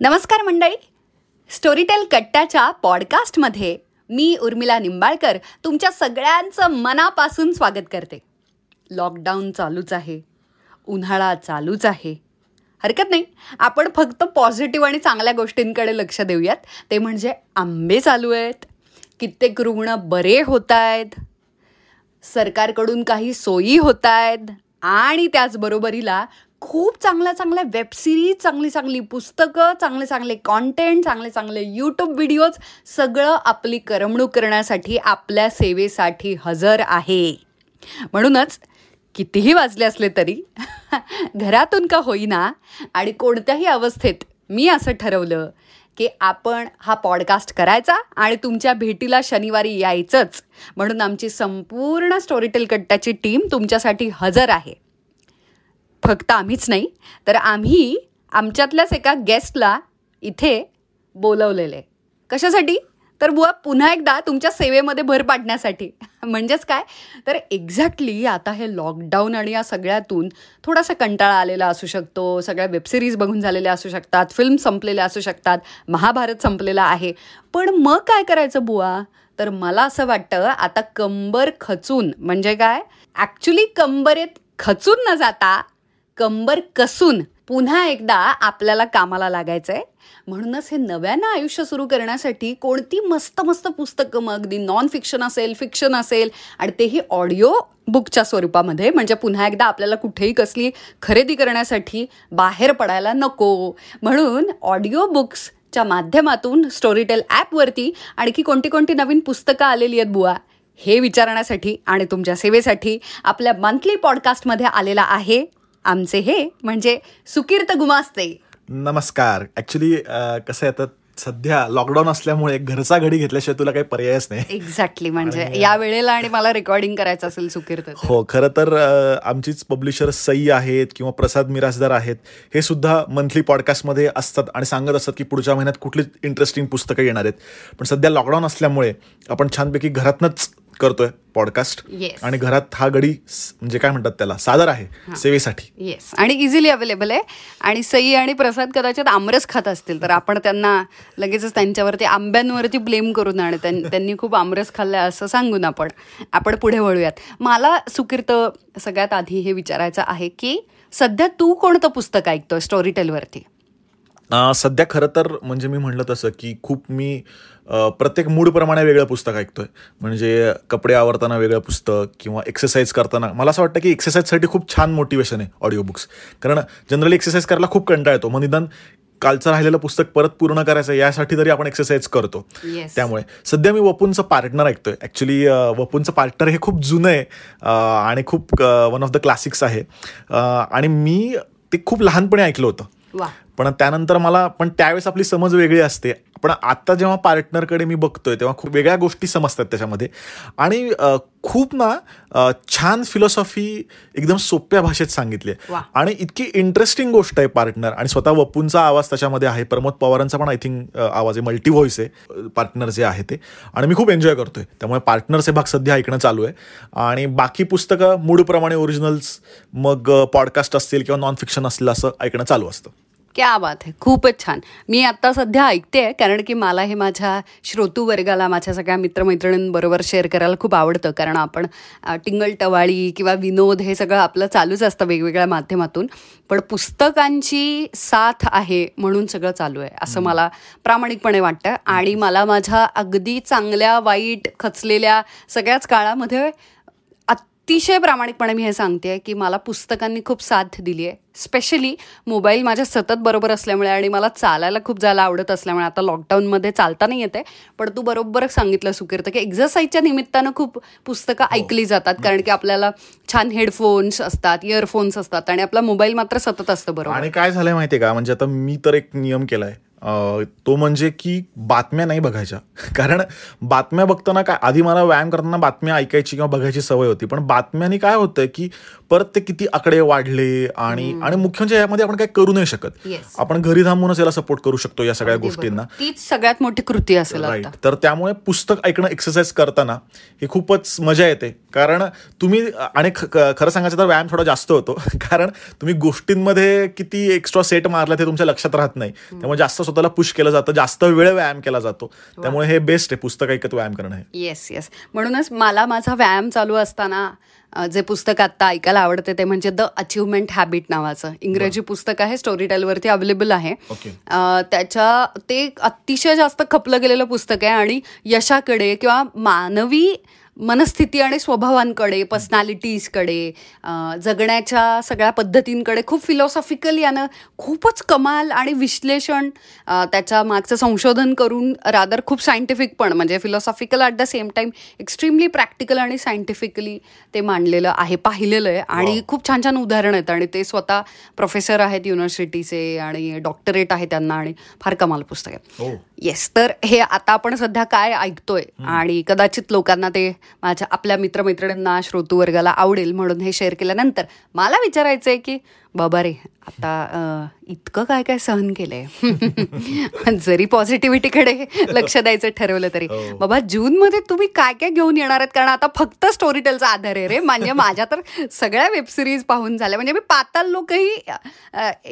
नमस्कार मंडळी. स्टोरीटेल कट्ट्याच्या पॉडकास्टमध्ये मी उर्मिला निंबाळकर तुमच्या सगळ्यांचं मनापासून स्वागत करते. लॉकडाऊन चालूच आहे. उन्हाळा चालूच आहे. हरकत नाही. आपण फक्त पॉझिटिव्ह आणि चांगल्या गोष्टींकडे लक्ष देऊयात. ते म्हणजे आंबे चालू आहेत. कित्येक रुग्ण बरे होत आहेत. सरकारकडून काही सोयी होत आहेत. आणि त्याचबरोबरीला खूप चांगल्या चांगल्या वेबसिरीज चांगली चांगली पुस्तकं चांगले चांगले कॉन्टेंट चांगले चांगले यूट्यूब व्हिडिओज सगळं आपली करमणूक करण्यासाठी आपल्या सेवेसाठी हजर आहे. म्हणूनच कितीही वाजले असले तरी घरातून का होईना आणि कोणत्याही अवस्थेत मी असं ठरवलं की आपण हा पॉडकास्ट करायचा आणि तुमच्या भेटीला शनिवारी यायचंच. म्हणून आमची संपूर्ण स्टोरीटेल कट्ट्याची टीम तुमच्यासाठी हजर आहे. फक्त आम्हीच नाही तर आम्ही आमच्यातल्याच एका गेस्टला इथे बोलवलेले. कशासाठी? तर बुवा पुन्हा एकदा तुमच्या सेवेमध्ये भर पाडण्यासाठी. म्हणजेच काय? तर एक्झॅक्टली आता हे लॉकडाऊन आणि या सगळ्यातून थोडासा कंटाळा आलेला असू शकतो सगळ्या वेबसिरीज बघून झालेल्या असू शकतात फिल्म संपलेल्या असू शकतात महाभारत संपलेला आहे. पण मग काय करायचं बुवा? तर मला असं वाटतं आता कंबर खचून म्हणजे काय? ॲक्च्युली कंबरेत खचून न जाता कंबर कसून पुन्हा एकदा आपल्याला कामाला लागायचं आहे म्हणूनच हे नव्यानं आयुष्य सुरू करण्यासाठी कोणती मस्त मस्त पुस्तकं मग अगदी नॉन फिक्शन असेल फिक्शन असेल आणि तेही ऑडिओ बुकच्या स्वरूपामध्ये. म्हणजे पुन्हा एकदा आपल्याला कुठेही कसली खरेदी करण्यासाठी बाहेर पडायला नको. म्हणून ऑडिओ बुक्सच्या माध्यमातून स्टोरीटेल ॲपवरती आणखी कोणती कोणती नवीन पुस्तकं आलेली आहेत बुवा हे विचारण्यासाठी आणि तुमच्या सेवेसाठी आपल्या मंथली पॉडकास्टमध्ये आलेला आहे. आमचे हे म्हणजे सुकीर्त गुमास्ते. नमस्कार. ऍक्च्युली कसं आहे सध्या लॉकडाऊन असल्यामुळे घरचा घडी घेतल्याशिवाय तुला काही पर्यायच नाही. एक्झॅक्टली म्हणजे या वेळेला आणि मला रेकॉर्डिंग करायचं असेल सुकीर्त हो खरं तर आमचीच पब्लिशर सई आहेत किंवा प्रसाद मिराजदार आहेत हे सुद्धा मंथली पॉडकास्टमध्ये असतात आणि सांगत असतात की पुढच्या महिन्यात कुठली इंटरेस्टिंग पुस्तकं येणार आहेत. पण सध्या लॉकडाऊन असल्यामुळे आपण छानपैकी घरातनच करतोय पॉडकास्ट. आणि घरात हा गडी म्हणजे काय म्हणतात त्याला सादर आहे सेवेसाठी. येस आणि इझिली अवेलेबल आहे. आणि सई आणि प्रसाद कदाचित आमरस खात असतील तर आपण त्यांना लगेचच त्यांच्यावरती आंब्यांवरती ब्लेम करून आणि त्यांनी खूप आमरस खाल्लाय असं सांगून आपण आपण पुढे वळूयात. मला सुकीर्त सगळ्यात आधी हे विचारायचं आहे की सध्या तू कोणतं पुस्तक ऐकतोय स्टोरी टेलवरती सध्या खरं तर म्हणजे मी म्हणलं तसं की खूप मी प्रत्येक मूडप्रमाणे वेगळं पुस्तक ऐकतोय. म्हणजे कपडे आवडताना वेगळं पुस्तक किंवा एक्सरसाइज करताना. मला असं वाटतं की एक्सरसाइजसाठी खूप छान मोटिवेशन आहे ऑडिओ बुक्स कारण जनरली एक्सरसाइज करायला खूप कंटाळ येतो. मग निदान कालचं राहिलेलं पुस्तक परत पूर्ण करायचं यासाठी तरी आपण एक्सरसाइज करतो. त्यामुळे सध्या मी वपूंचं पार्टनर ऐकतोय. ऍक्च्युली वपूंचं पार्टनर हे खूप जुनं आहे आणि खूप वन ऑफ द क्लासिक्स आहे. आणि मी ते खूप लहानपणी ऐकलं होतं. पण त्यानंतर मला पण त्यावेळेस आपली समज वेगळी असते. पण आता जेव्हा पार्टनरकडे मी बघतोय तेव्हा खूप वेगळ्या गोष्टी समजतात त्याच्यामध्ये. आणि खूप ना छान फिलॉसॉफी एकदम सोप्या भाषेत सांगितली आहे. आणि इतकी इंटरेस्टिंग गोष्ट आहे पार्टनर आणि स्वतः वपूंचा आवाज त्याच्यामध्ये आहे. प्रमोद पवारांचा पण आय थिंक आवाज आहे. मल्टी व्हॉइस आहे. पार्टनर जे आहे ते. आणि मी खूप एन्जॉय करतोय. त्यामुळे पार्टनर्स हे भाग सध्या ऐकणं चालू आहे. आणि बाकी पुस्तकं मूडप्रमाणे ओरिजिनल्स मग पॉडकास्ट असतील किंवा नॉन फिक्शन असतील असं ऐकणं चालू असतं. क्या बात आहे खूपच छान. मी आत्ता सध्या ऐकते कारण की मला हे माझ्या श्रोतू वर्गाला माझ्या सगळ्या मित्रमैत्रिणींबरोबर शेअर करायला खूप आवडतं. कारण आपण टिंगल टवाळी किंवा विनोद हे सगळं आपलं चालूच असतं वेगवेगळ्या माध्यमातून. पण पुस्तकांची साथ आहे म्हणून सगळं चालू आहे असं मला प्रामाणिकपणे वाटतं. आणि मला माझ्या अगदी चांगल्या वाईट खचलेल्या सगळ्याच काळामध्ये अतिशय प्रामाणिकपणे मी हे सांगते की मला पुस्तकांनी खूप साथ दिली आहे स्पेशली मोबाईल माझ्या सतत बरोबर असल्यामुळे आणि मला चालायला खूप जायला आवडत असल्यामुळे. आता लॉकडाऊनमध्ये चालता नाही येते पण तू बरोबरच सांगितलं सुकीर्त की एक्झरसाईजच्या निमित्तानं खूप पुस्तकं हो. ऐकली जातात. कारण की आपल्याला छान हेडफोन्स असतात इयरफोन्स असतात आणि आपला मोबाईल मात्र सतत असतं बरोबर. आणि काय झालंय माहितीये का? म्हणजे आता मी तर एक नियम केलाय. तो म्हणजे की बातम्या नाही बघायच्या. कारण बातम्या बघताना काय आधी मला व्यायाम करताना बातम्या ऐकायची किंवा बघायची सवय होती. पण बातम्यानी काय होतंय की परत ते किती आकडे वाढले आणि आणि मुख्य म्हणजे यामध्ये आपण काय करू नाही शकत. आपण घरी थांबूनच याला सपोर्ट करू शकतो या सगळ्या गोष्टींना. तीच सगळ्यात मोठी कृती असेल राईट तर त्यामुळे पुस्तक ऐकणं एक्सरसाइज करताना हे खूपच मजा येते. कारण तुम्ही आणि खरं सांगायचं तर व्यायाम थोडा जास्त होतो. कारण तुम्ही गोष्टींमध्ये किती एक्स्ट्रा सेट मारला ते तुमच्या लक्षात राहत नाही. त्यामुळे जास्त स्वतःला पुश केलं जातं जास्त वेळ व्यायाम केला जातो. त्यामुळे हे बेस्ट आहे पुस्तक ऐकत व्यायाम करणं येस येस म्हणूनच मला माझा व्यायाम चालू असताना जे पुस्तक आत्ता ऐकायला आवडते ते म्हणजे द अचिव्हमेंट हॅबिट नावाचं. इंग्रजी पुस्तक आहे स्टोरी टेलवरती अवेलेबल आहे त्याच्या ते अतिशय जास्त खपलं गेलेलं पुस्तक आहे आणि यशाकडे किंवा मानवी मनस्थिती आणि स्वभावांकडे पर्सनॅलिटीजकडे जगण्याच्या सगळ्या पद्धतींकडे खूप फिलॉसॉफिकल यानं खूपच कमाल आणि विश्लेषण त्याच्या मागचं संशोधन करून रादर खूप सायंटिफिक पण म्हणजे philosophical at the same time extremely practical आणि सायंटिफिकली ते मांडलेलं आहे पाहिलेलं आहे. आणि खूप छान छान उदाहरण आहेत आणि ते स्वतः प्रोफेसर आहेत युनिव्हर्सिटीचे आणि डॉक्टरेट आहे त्यांना आणि फार कमाल पुस्तक आहे. हो. येस तर हे आता आपण सध्या काय ऐकतोय? आणि कदाचित लोकांना ते माझ्या आपल्या मित्रमैत्रिणींना श्रोतू वर्गाला आवडेल म्हणून हे शेअर केल्यानंतर मला विचारायचंय की बाबा रे आता इतकं काय काय सहन केलंय. जरी पॉझिटिव्हिटीकडे लक्ष द्यायचं ठरवलं तरी. हो. बाबा जून मध्ये तुम्ही काय काय घेऊन येणार आहेत? कारण आता फक्त स्टोरी टेलचा आधार आहे रे. म्हणजे माझ्या तर सगळ्या वेबसिरीज पाहून झाल्या. म्हणजे मी पाताल लोकही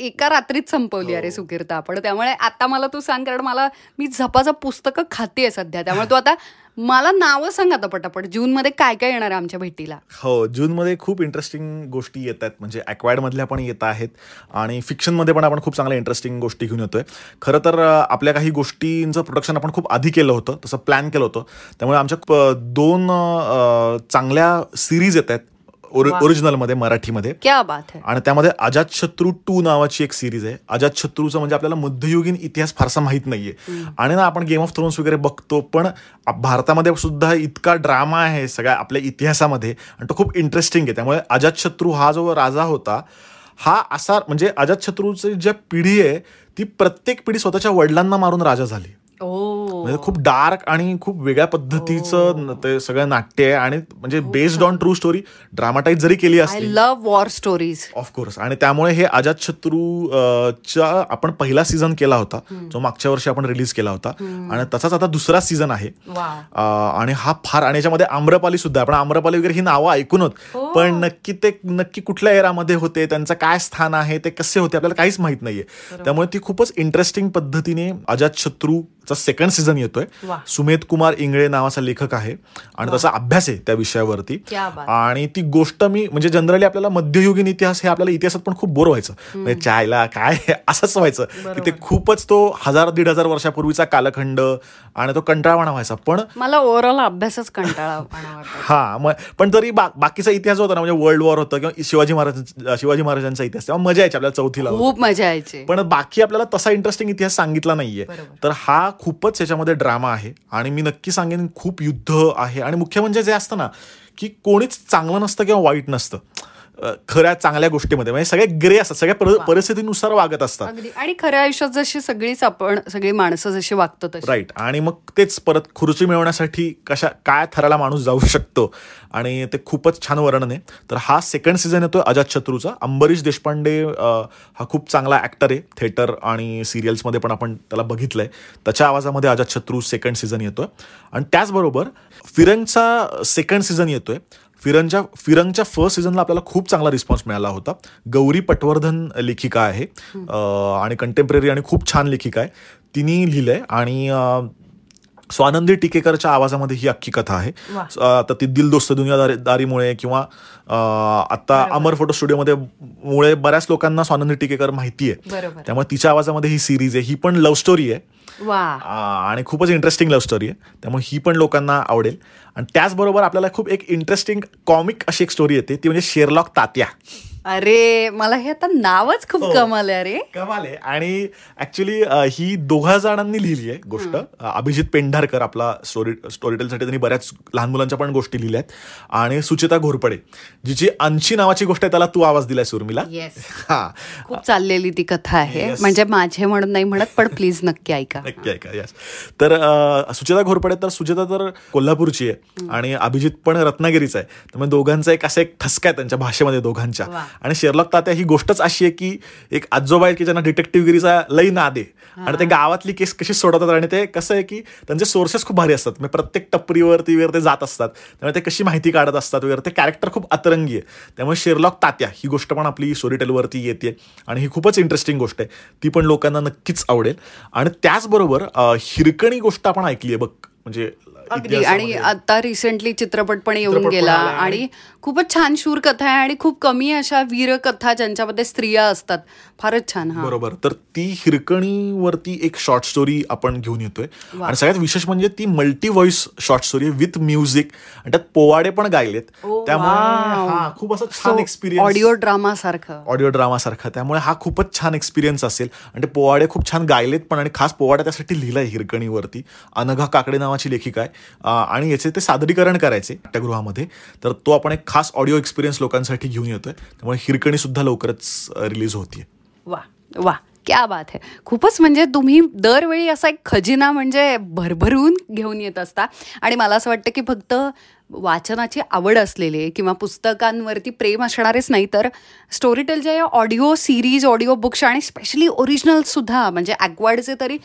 एका रात्रीत संपवली अरे सुकीर्ता. आपण त्यामुळे आता मला तू सांग कारण मला मी झपाझप पुस्तकं खाते सध्या. त्यामुळे तू आता मला नावं सांग आता पटापट. जून मध्ये काय काय येणार आहे आमच्या भेटीला? हो जूनमध्ये खूप इंटरेस्टिंग गोष्टी येत आहेत म्हणजे ॲक्वायर्ड मधल्या पण येत आहेत आणि फिक्शनमध्ये पण आपण खूप चांगल्या इंटरेस्टिंग गोष्टी घेऊन येतोय. खरं तर आपल्या काही गोष्टींचं प्रोडक्शन आपण खूप आधी केलं होतं तसं प्लॅन केलं होतं. त्यामुळे आमच्या प- दोन चांगल्या सिरीज येत आहेत. वा. ओरिजिनलमध्ये मराठीमध्ये. क्या बात है. आणि त्यामध्ये अजातशत्रू टू नावाची एक सिरीज आहे. अजातशत्रूचं म्हणजे आपल्याला मध्ययुगीन इतिहास फारसा माहीत नाहीये. आणि ना आपण गेम ऑफ थ्रोन्स वगैरे बघतो पण भारतामध्ये सुद्धा इतका ड्रामा आहे सगळ्या आपल्या इतिहासामध्ये. आणि तो खूप इंटरेस्टिंग आहे. त्यामुळे अजातशत्रू हा जो राजा होता हा असा म्हणजे अजातशत्रूची ज्या पिढी आहे ती प्रत्येक पिढी स्वतःच्या वडिलांना मारून राजा झाली. ओ. म्हणजे खूप डार्क आणि खूप वेगळ्या पद्धतीचं न- ते सगळं नाट्य आहे आणि म्हणजे based on true story dramatise जरी केली असली. लव्ह वॉर स्टोरीज ऑफकोर्स आणि त्यामुळे हे अजातशत्रू अ, च्या आपण पहिला सीझन केला होता जो मागच्या वर्षी आपण रिलीज केला होता. आणि तसाच आता दुसरा सीझन आहे. आणि हा फार आणि याच्यामध्ये आम्रपाली सुद्धा. आपण आम्रपाली वगैरे ही नावं ऐकून होत. हो. पण नक्की ते नक्की कुठल्या एरामध्ये होते त्यांचं काय स्थान आहे ते कसे होते आपल्याला काहीच माहीत नाहीये. त्यामुळे ती खूपच इंटरेस्टिंग पद्धतीने अजातशत्रूचा सेकंड सीझन येतोय. सुमेध कुमार इंगळे नावाचा लेखक आहे आणि त्याचा अभ्यास आहे त्या विषयावरती. आणि ती गोष्ट मी म्हणजे जनरली आपल्याला मध्ययुगीन इतिहास हे आपल्याला इतिहासात पण खूप बोर व्हायचं. म्हणजे चायला काय असंच व्हायचं की ते खूपच तो हजार दीड हजार वर्षापूर्वीचा कालखंड आणि तो कंटाळवाणा व्हायचा. पण मला ओव्हरऑल अभ्यासच कंटाळा हा मग पण तरी बाकीचा इतिहास होता ना म्हणजे वर्ल्ड वॉर होतं किंवा शिवाजी महाराज शिवाजी महाराजांचा इतिहास तेव्हा मजा यायची आपल्याला चौथीला खूप मजा यायची. पण बाकी आपल्याला तसा इंटरेस्टिंग इतिहास सांगितला नाहीये. तर हा खूपच याच्यामध्ये ड्रामा आहे. आणि मी नक्की सांगेन खूप युद्ध आहे. आणि मुख्य म्हणजे जे असतं ना की कोणीच चांगलं नसतं किंवा वाईट नसतं. खऱ्या चांगल्या गोष्टीमध्ये. म्हणजे सगळे ग्रे असतात सगळ्या परि- परिस्थितीनुसार वागत असतात. आणि खऱ्या आयुष्यात जशी सगळीच आपण सगळी माणसं जशी वागतो राईट आणि मग तेच परत खुर्ची मिळवण्यासाठी कशा काय थराला माणूस जाऊ शकतो? आणि ते खूपच छान वर्णन आहे. तर हा सेकंड सीझन येतोय अजातशत्रूचा अंबरीश देशपांडे हा खूप चांगला ऍक्टर आहे. थिएटर आणि सिरियल्समध्ये पण आपण त्याला बघितलंय. त्याच्या आवाजामध्ये अजातशत्रू सेकंड सीझन येतोय. आणि त्याचबरोबर फिरंगचा सेकंड सीझन येतोय. फिरंगच्या फिरंगच्या फर्स्ट सीझनला आपल्याला खूप चांगला रिस्पॉन्स मिळाला होता. गौरी पटवर्धन लेखिका आहे. आणि कंटेम्पररी आणि खूप छान लेखिका आहे. तिने लिहिलंय. आणि स्वानंदी टिकेकरच्या आवाजामध्ये ही अख्खी कथा आहे. तर ती दिल दोस्त दुनियादारीमुळे किंवा आता अमर फोटो स्टुडिओमध्ये मुळे बऱ्याच लोकांना स्वानंदी टिकेकर माहिती आहे. त्यामुळे तिच्या आवाजामध्ये ही सिरीज आहे. ही पण लव्ह स्टोरी आहे. आणि खूपच इंटरेस्टिंग लव्ह स्टोरी आहे. त्यामुळे ही पण लोकांना आवडेल. आणि त्याचबरोबर आपल्याला खूप एक इंटरेस्टिंग कॉमिक अशी एक स्टोरी येते. ती म्हणजे शेरलॉक तात्या. अरे मला हे आता नावच खूप हो. कमाल आहे अरे. कमाल आहे. आणि ऍक्च्युली ही दोघा जणांनी लिहिली आहे गोष्ट. अभिजित पेंढारकर आपला स्टोरी स्टोरीटेलसाठी त्यांनी बऱ्याच लहान मुलांच्या पण गोष्टी लिहिल्या आहेत. आणि सुचिता घोरपडे जिची अंशी नावाची गोष्ट आहे त्याला तू आवाज दिलाय उर्मिला येस हा. खूप चाललेली ती कथा आहे. म्हणजे माझे म्हणून नाही म्हणत पण प्लीज नक्की ऐका. नक्की ऐका यस तर सुचेता घोरपडे तर सुचेता तर कोल्हापूरची आहे. आणि अभिजित पण रत्नागिरीचा आहे. त्यामुळे दोघांचा एक असा एक ठसका आहे त्यांच्या भाषेमध्ये दोघांच्या. आणि शेरलॉक तात्या ही गोष्टच अशी आहे की एक आजोबा आहेत की ज्यांना डिटेक्टिव्हगिरीचा लई नाद आहे. आणि ते गावातली केस कशी सोडवतात आणि ते कसं आहे की त्यांचे सोर्सेस खूप भारी असतात. म्हणजे प्रत्येक टपरीवरती वगैरे ते जात असतात. त्यामुळे ते कशी माहिती काढत असतात वगैरे ते कॅरेक्टर खूप अतरंगी आहे. त्यामुळे शेरलॉक तात्या ही गोष्ट पण आपली स्टोरी टेलवरती येते आणि ही खूपच इंटरेस्टिंग गोष्ट आहे. ती पण लोकांना नक्कीच आवडेल. आणि त्याचबरोबर हिरकणी गोष्ट आपण ऐकली आहे. बघ म्हणजे अगदी. आणि. आता रिसेंटली चित्रपट पण येऊन गेला आणि- खूपच छान शूर कथा आहे आणि खूप कमी अशा वीर कथा ज्यांच्यामध्ये स्त्रिया असतात. फारच छान हा. बरोबर. तर ती हिरकणीवरती एक शॉर्ट स्टोरी आपण घेऊन येतोय. आणि सगळ्यात विशेष म्हणजे ती multi voice short story with music आणि त्यात पोवाडे पण गायलेत. त्यामुळे खूप असं छान एक्सपिरियन्स ऑडिओ ड्रामा सारखं. ऑडिओ ड्रामा सारखा. त्यामुळे हा खूपच छान एक्सपिरियन्स असेल. आणि ते पोवाडे खूप छान गायलेत पण आणि खास पोवाडा त्यासाठी लिहिलाय हिरकणीवरती. अनघा काकडे नावाची लेखिका आहे. आणि याचे ते सादरीकरण करायचे नाट्यगृहामध्ये तर तो आपण एक खास ऑडिओ एक्सपिरियन्स लोकांसाठी घेऊन येतोय. त्यामुळे हिरकणी सुद्धा लवकरच रिलीज होतीये. वा वा. क्या बात आहे खूपच म्हणजे तुम्ही दरवेळी असा एक खजिना म्हणजे भरभरून घेऊन येत असता. आणि मला असं वाटतं की फक्त वाचनाची आवड असलेले किंवा पुस्तकांवरती प्रेम असणारेच नाही तर स्टोरीटेलच्या या ऑडिओ सिरीज ऑडिओ बुक्स आणि स्पेशली ओरिजिनल सुद्धा म्हणजे ॲक्वार्डचे तरी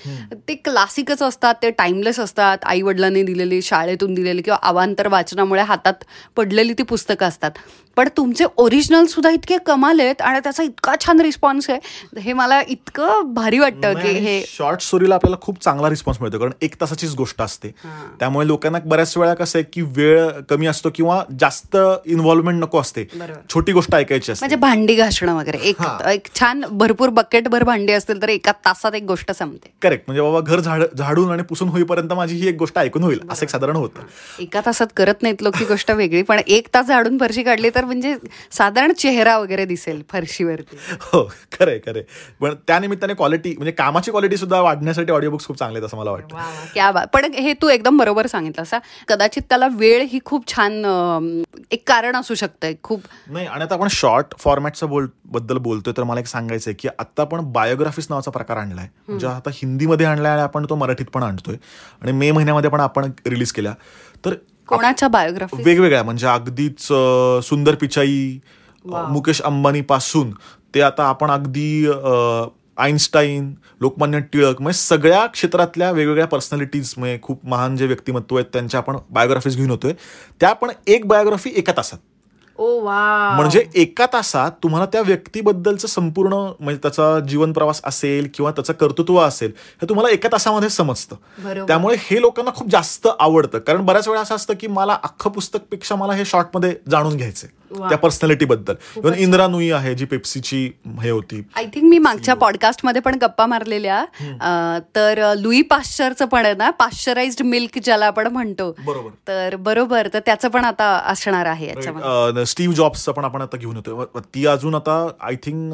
ते क्लासिकच असतात ते टाइमलेस असतात. आई वडिलांनी दिलेली शाळेतून दिलेली किंवा अवांतर वाचनामुळे हातात पडलेली ती पुस्तकं असतात. पण तुमचे ओरिजिनल सुद्धा इतके कमाल आहेत आणि त्याचा इतका छान रिस्पॉन्स आहे. हे मला इतकं भारी वाटतं की हे शॉर्ट स्टोरीला आपल्याला खूप चांगला रिस्पॉन्स मिळतो कारण एक तासाचीच गोष्ट असते. त्यामुळे लोकांना बऱ्याच वेळा कसं आहे की वेळ कमी असतो किंवा जास्त इन्व्हॉल्वमेंट नको असते. छोटी गोष्ट ऐकायची असते. म्हणजे भांडी घासणं वगैरे. एक एक छान भरपूर बकेटभर भांडी असतील तर एका तासात एक गोष्ट संपते. करेक्ट म्हणजे बाबा घर झाड झाडून आणि पुसून होईपर्यंत माझी ही एक गोष्ट ऐकून होईल. असं एक साधारण होतं. एका तासात करत नाहीत लोक ही गोष्ट वेगळी पण एक तास झाडून फरशी काढली तर म्हणजे साधारण चेहरा वगैरे दिसेल फरशीवरती. हो खरंय खरंय. पण त्या निमित्ताने क्वालिटी म्हणजे कामाची क्वालिटी सुद्धा वाढण्यासाठी ऑडिओ बुक्स खूप चांगले असं मला वाटतं. क्या बा पण हे तू एकदम बरोबर सांगितलं असा. कदाचित त्याला वेळ ही खूप छान एक कारण असू शकतं खूप नाही आणि आता आपण शॉर्ट फॉर्मॅटचं बोलबद्दल बोलतोय तर मला एक सांगायचं आहे की आता आपण बायोग्राफीज नावाचा प्रकार आणलाय. म्हणजे आता हिंदीमध्ये आणलाय आणि आपण तो मराठीत पण आणतोय. आणि मे महिन्यामध्ये पण आपण रिलीज केला तर कोणाच्या बायोग्राफी वेगवेगळ्या म्हणजे अगदीच सुंदर पिचाई मुकेश अंबानी पासून ते आता आपण अगदी आईन्स्टाईन लोकमान्य टिळक म्हणजे सगळ्या क्षेत्रातल्या वेगवेगळ्या पर्सनॅलिटीज म्हणजे खूप महान जे व्यक्तिमत्व आहेत त्यांच्या आपण बायोग्राफीज घेऊन होतोय त्या पण एक बायोग्राफी एका तासात. म्हणजे एका तासात तुम्हाला त्या व्यक्तीबद्दलचं संपूर्ण म्हणजे त्याचा जीवन प्रवास असेल किंवा त्याचं कर्तृत्व असेल हे तुम्हाला एका तासामध्ये समजतं. त्यामुळे हे लोकांना खूप जास्त आवडतं कारण बऱ्याच वेळा असं असतं की मला अख्खं पुस्तकपेक्षा मला हे शॉर्टमध्ये जाणून घ्यायचंय. त्या पर्सनॅलिटी बद्दल. इव्हन इंदिरा नुई आहे जी पेप्सीची हे होती. आय थिंक मी मागच्या पॉडकास्टमध्ये पण गप्पा मारलेल्या. तर लुई पाश्चरचं पण आहे ना पाश्चराइज्ड मिल्क ज्याला आपण म्हणतो. बरोबर. तर बरोबर. तर त्याचं पण आता असणार आहे याच्यामध्ये. स्टीव्ह जॉब्सचं पण आपण आता घेऊन येतोय. ती अजून आता आय थिंक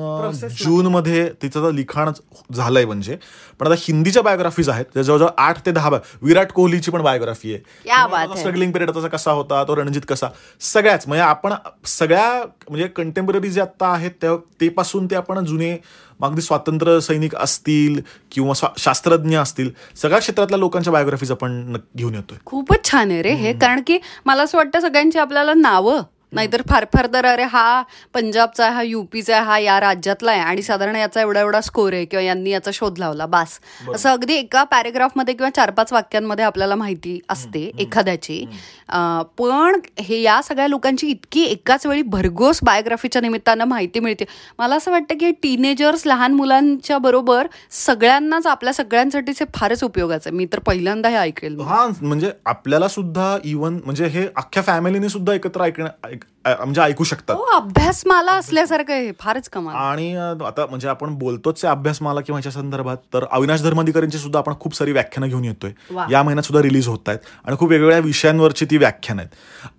जून मध्ये तिचं लिखाण झालंय म्हणजे. पण आता हिंदीच्या बायोग्राफीज आहेत. जवळजवळ आठ ते दहा विराट कोहलीची पण बायोग्राफी आहे. है. स्ट्रगलिंग पिरियड त्याचा कसा होता तो रणजित कसा? सगळ्याच. म्हणजे आपण सगळ्या म्हणजे कंटेम्पररी जे आता आहेत त्या ते पासून ते आपण जुने मग अगदी स्वातंत्र्य सैनिक असतील किंवा शास्त्रज्ञ असतील सगळ्या क्षेत्रातल्या लोकांच्या बायोग्राफीज आपण घेऊन येतोय. खूपच छान आहे रे हे. कारण की मला असं वाटतं सगळ्यांची आपल्याला नावं नाहीतर फार फार तर अरे हा पंजाबचा आहे, हा युपीचा आहे, हा या राज्यातला आहे आणि साधारण याचा एवढा एवढा स्कोर आहे किंवा यांनी याचा शोध लावला बास. असं अगदी एका पॅरेग्राफमध्ये किंवा चार पाच वाक्यांमध्ये आपल्याला माहिती असते एखाद्याची. पण हे या सगळ्या लोकांची इतकी एकाच वेळी भरघोस बायोग्राफीच्या निमित्तानं माहिती मिळते. मला असं वाटतं की टीनेजर्स लहान मुलांच्या बरोबर सगळ्यांनाच आपल्या सगळ्यांसाठीच हे फारच उपयोगाचं आहे. मी तर पहिल्यांदा हे ऐकेल. हा म्हणजे आपल्याला सुद्धा इव्हन म्हणजे हे अख्ख्या फॅमिलीने सुद्धा एकत्र ऐकणं म्हणजे ऐकू शकतात. हो अभ्यासमाला असल्यासारखं आहे. फारच कमाल. आणि आता म्हणजे आपण बोलतोच आहे अभ्यासमाला किंवा ह्याच्या संदर्भात तर अविनाश धर्माधिकारींची सुद्धा आपण खूप सारी व्याख्यानं घेऊन येतोय. या महिन्यात सुद्धा रिलीज होत आहेत. आणि खूप वेगवेगळ्या विषयांवरची ती व्याख्यान आहेत.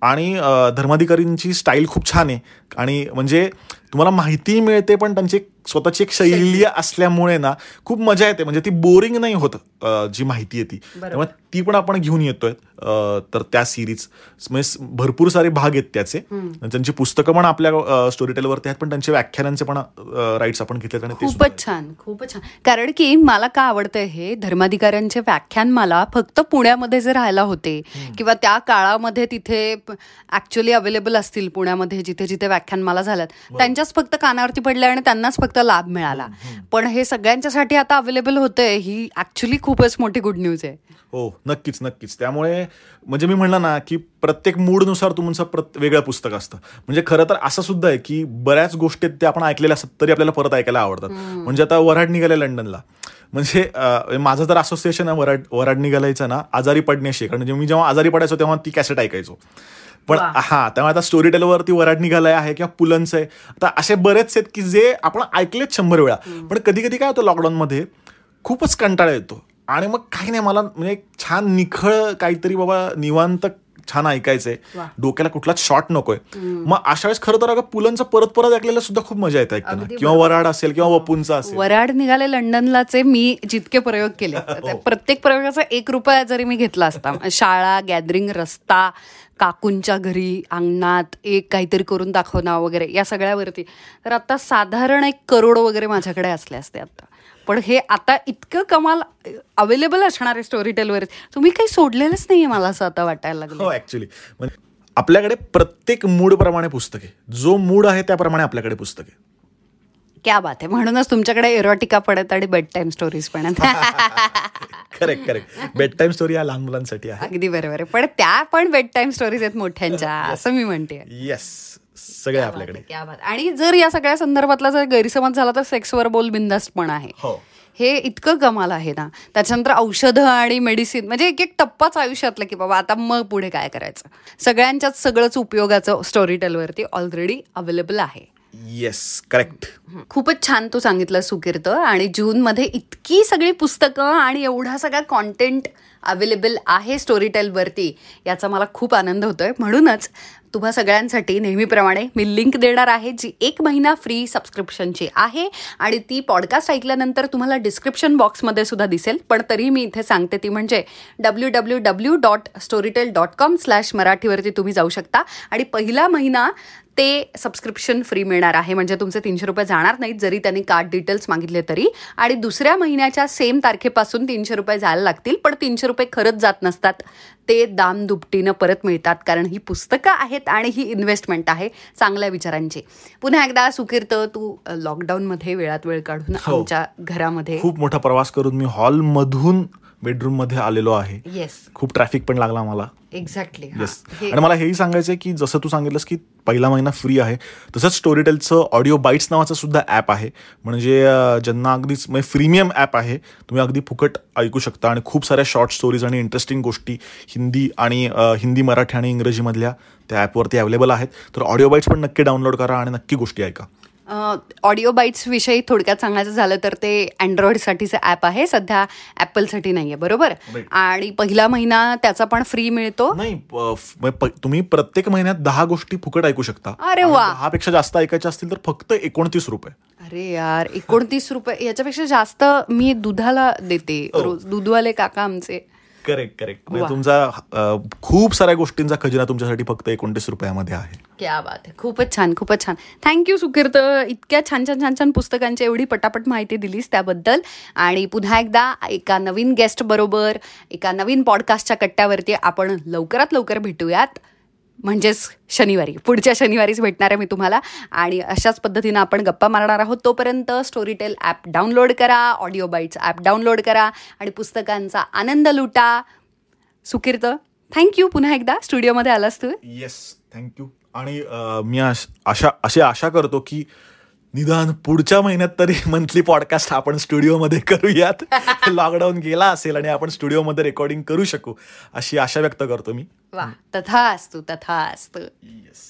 आणि धर्माधिकारींची स्टाईल खूप छान आहे. आणि म्हणजे तुम्हाला माहिती मिळते पण त्यांची स्वतःची एक शैली असल्यामुळे ना खूप मजा येते. म्हणजे ती बोरिंग नाही होत जी माहिती आहे ती. त्यामुळे ती पण आपण घेऊन येतोय. तर त्या सिरीज म्हणजे भरपूर सारे भाग आहेत त्याचे. त्यांची पुस्तकं पण आपल्या स्टोरी टेलवरती आहेत पण त्यांचे व्याख्यानांचे पण राईट्स आपण घेतलेत आणि खूपच छान खूपच छान. कारण की मला का आवडतं हे धर्माधिकाऱ्यांचे व्याख्यान मला फक्त पुण्यामध्ये जे राहायला होते किंवा त्या काळामध्ये तिथे ऍक्च्युअली अवेलेबल असतील पुण्यामध्ये जिथे जिथे व्याख्यान मला झाल्यात त्यांच्याच फक्त कानावरती पडले आणि त्यांनाच फक्त लाभ मिळाला. पण हे सगळ्यांच्यासाठी आता अवेलेबल होतंय ही ऍक्च्युली खूपच मोठी गुड न्यूज आहे. हो नक्कीच नक्कीच. त्यामुळे म्हणजे मी म्हणलं ना की प्रत्येक मूडनुसार तुमचं प्रत वेगळं पुस्तक असतं. म्हणजे खरं तर असं सुद्धा आहे की बऱ्याच गोष्टी आहेत त्या आपण ऐकलेल्या असतात तरी आपल्याला परत ऐकायला आवडतात. म्हणजे आता वराड निघाले लंडनला. म्हणजे माझं तर असोसिएशन आहे वराड वराड निघालायचं ना आजारी पडण्याशी कारण म्हणजे मी जेव्हा आजारी पडायचो तेव्हा ती कॅसेट ऐकायचो. पण. हा त्यामुळे आता स्टोरी टेलवरती वराड निघालाय आहे किंवा पुलंचं आहे. आता असे बरेच आहेत की जे आपण ऐकलेत शंभर वेळा. पण कधी कधी काय होतं लॉकडाऊनमध्ये खूपच कंटाळा येतो. आणि मग काही नाही मला म्हणजे छान निखळ काहीतरी बाबा निवांत छान ऐकायचंय. डोक्याला कुठलाच शॉट नकोय. मग अशा वेळेस खरं तर अगं पुलंचं परत परत ऐकलेलं सुद्धा खूप मजा येते ऐकताना. किंवा वराड असेल किंवा वपूंचा असेल. वराड निघाले लंडनलाचे मी जितके प्रयोग केले त्या प्रत्येक प्रयोगाचा एक रुपया जरी मी घेतला असता शाळा गॅदरिंग रस्ता काकूंच्या घरी अंगणात एक काहीतरी करून दाखवणं वगैरे या सगळ्यावरती. तर आता साधारण एक करोड वगैरे माझ्याकडे असले असते आता. पण हे आता इतकं कमाल अवेलेबल असणार आहे स्टोरी टेलवर तुम्ही काही सोडलेलंच नाहीये मला असं आता वाटायला लागलं हो ऍक्च्युली म्हणजे आपल्याकडे प्रत्येक मूड प्रमाणे पुस्तक जो मूड आहे त्याप्रमाणे आपल्याकडे पुस्तक आहे. क्या बात आहे. म्हणूनच तुमच्याकडे एरोटिका पडत आणि बेड टाईम स्टोरीज पण आहेत correct correct bed time story या लहान मुलांसाठी आहे. अगदी बरोबर आहे. पण त्या पण बेड टाईम स्टोरीज आहेत मोठ्यांच्या असं मी म्हणते येस सगळे आपल्याकडे. आणि जर या सगळ्या संदर्भातला जर गैरसमज झाला तर सेक्सवर बोल बिंदास्त पण आहे. हो. हे इतकं कमाल आहे ना. त्याच्यानंतर औषधं आणि मेडिसिन म्हणजे एक एक टप्पाच आयुष्यातला की बाबा आता मग पुढे काय करायचं? सगळ्यांच्याच सगळंच उपयोगाचं स्टोरी टेलवरती ऑलरेडी अवेलेबल आहे. येस करेक्ट खूपच छान तू सांगितलं सुकीर्त. आणि जूनमध्ये इतकी सगळी पुस्तकं आणि एवढा सगळा कॉन्टेंट अवेलेबल आहे स्टोरी टेलवरती याचा मला खूप आनंद होतो आहे म्हणूनच तुम्हा सगळ्यांसाठी नेहमीप्रमाणे मी लिंक देणार आहे जी एक महिना फ्री सबस्क्रिप्शनची आहे. आणि ती पॉडकास्ट ऐकल्यानंतर तुम्हाला डिस्क्रिप्शन बॉक्समध्ये सुद्धा दिसेल. पण तरी मी इथे सांगते ती म्हणजे W W W dot Storytel dot com slash मराठीवरती तुम्ही जाऊ शकता. आणि पहिला महिना ते सबस्क्रिप्शन फ्री मिळणार आहे. म्हणजे तुमचे तीनशे रुपये जाणार नाहीत जरी त्यांनी कार्ड डिटेल्स मागितले तरी. आणि दुसऱ्या महिन्याच्या सेम तारखेपासून तीनशे रुपये जायला लागतील पण तीनशे रुपये खरंच जात नसतात. ते दाम दुपटीनं परत मिळतात कारण ही पुस्तकं आहेत आणि ही इन्व्हेस्टमेंट आहे. चांगल्या विचारांची. पुन्हा एकदा सुकीर्त तू लॉकडाऊनमध्ये वेळात वेळ काढून हो. आमच्या घरामध्ये खूप मोठा प्रवास करून मी हॉलमधून बेडरूममध्ये आलेलो आहे. येस खूप ट्रॅफिक पण लागला मला. एक्झॅक्टली येस आणि मला हेही सांगायचं आहे की जसं तू सांगितलंस की पहिला महिना फ्री आहे तसंच स्टोरीटेलचं ऑडिओ बाईट्स नावाचं सुद्धा ॲप आहे. म्हणजे ज्यांना अगदीच म्हणजे फ्रीमियम ॲप आहे. तुम्ही अगदी फुकट ऐकू शकता. आणि खूप साऱ्या शॉर्ट स्टोरीज आणि इंटरेस्टिंग गोष्टी हिंदी आणि हिंदी मराठी आणि इंग्रजीमधल्या त्या ॲपवरती अवेलेबल आहेत. तर ऑडिओ बाईट्स पण नक्की डाउनलोड करा आणि नक्की गोष्टी ऐका. ऑडिओ बाईट्स विषयी थोडक्यात सांगायचं झालं तर ते अँड्रॉइडसाठीचं ॲप आहे. सध्या ॲपलसाठी नाही आहे बरोबर. आणि पहिला महिना त्याचा पण फ्री मिळतो. नाही तुम्ही प्रत्येक महिन्यात दहा गोष्टी फुकट ऐकू शकता. अरे वा. दहापेक्षा जास्त ऐकायच्या असतील तर फक्त एकोणतीस रुपये. अरे यार एकोणतीस रुपये याच्यापेक्षा जास्त मी दुधाला देते. हो. रोज दूधवाले काका आमचे. Correct correct. म्हणजे तुमचा खूप साऱ्या गोष्टींचा खजिना तुमच्यासाठी फक्त एकोणतीस रुपयामध्ये आहे. क्या बात आहे खूपच छान खूपच छान. थँक्यू सुकीर्त इतक्या छान छान छान छान पुस्तकांची एवढी पटापट माहिती दिलीस त्याबद्दल. आणि पुन्हा एकदा एका नवीन गेस्ट बरोबर एका नवीन पॉडकास्टच्या कट्ट्यावरती आपण लवकरात लवकर भेटूयात. म्हणजेच शनिवारी पुढच्या शनिवारीच भेटणार आहे मी तुम्हाला. आणि अशाच पद्धतीनं आपण गप्पा मारणार आहोत. तोपर्यंत स्टोरीटेल ॲप डाउनलोड करा ऑडिओ बाईट्स ॲप डाउनलोड करा आणि पुस्तकांचा आनंद लुटा. सुकीर्त थँक्यू पुन्हा एकदा. स्टुडिओमध्ये आलास तू? येस थँक्यू आणि मी आशा अशी आशा करतो की निदान पुढच्या महिन्यात तरी मंथली पॉडकास्ट आपण स्टुडिओमध्ये करूयात. लॉकडाऊन गेला असेल आणि आपण स्टुडिओमध्ये रेकॉर्डिंग करू शकू अशी आशा व्यक्त करतो मी. वा तथा असतो तथा असतो येस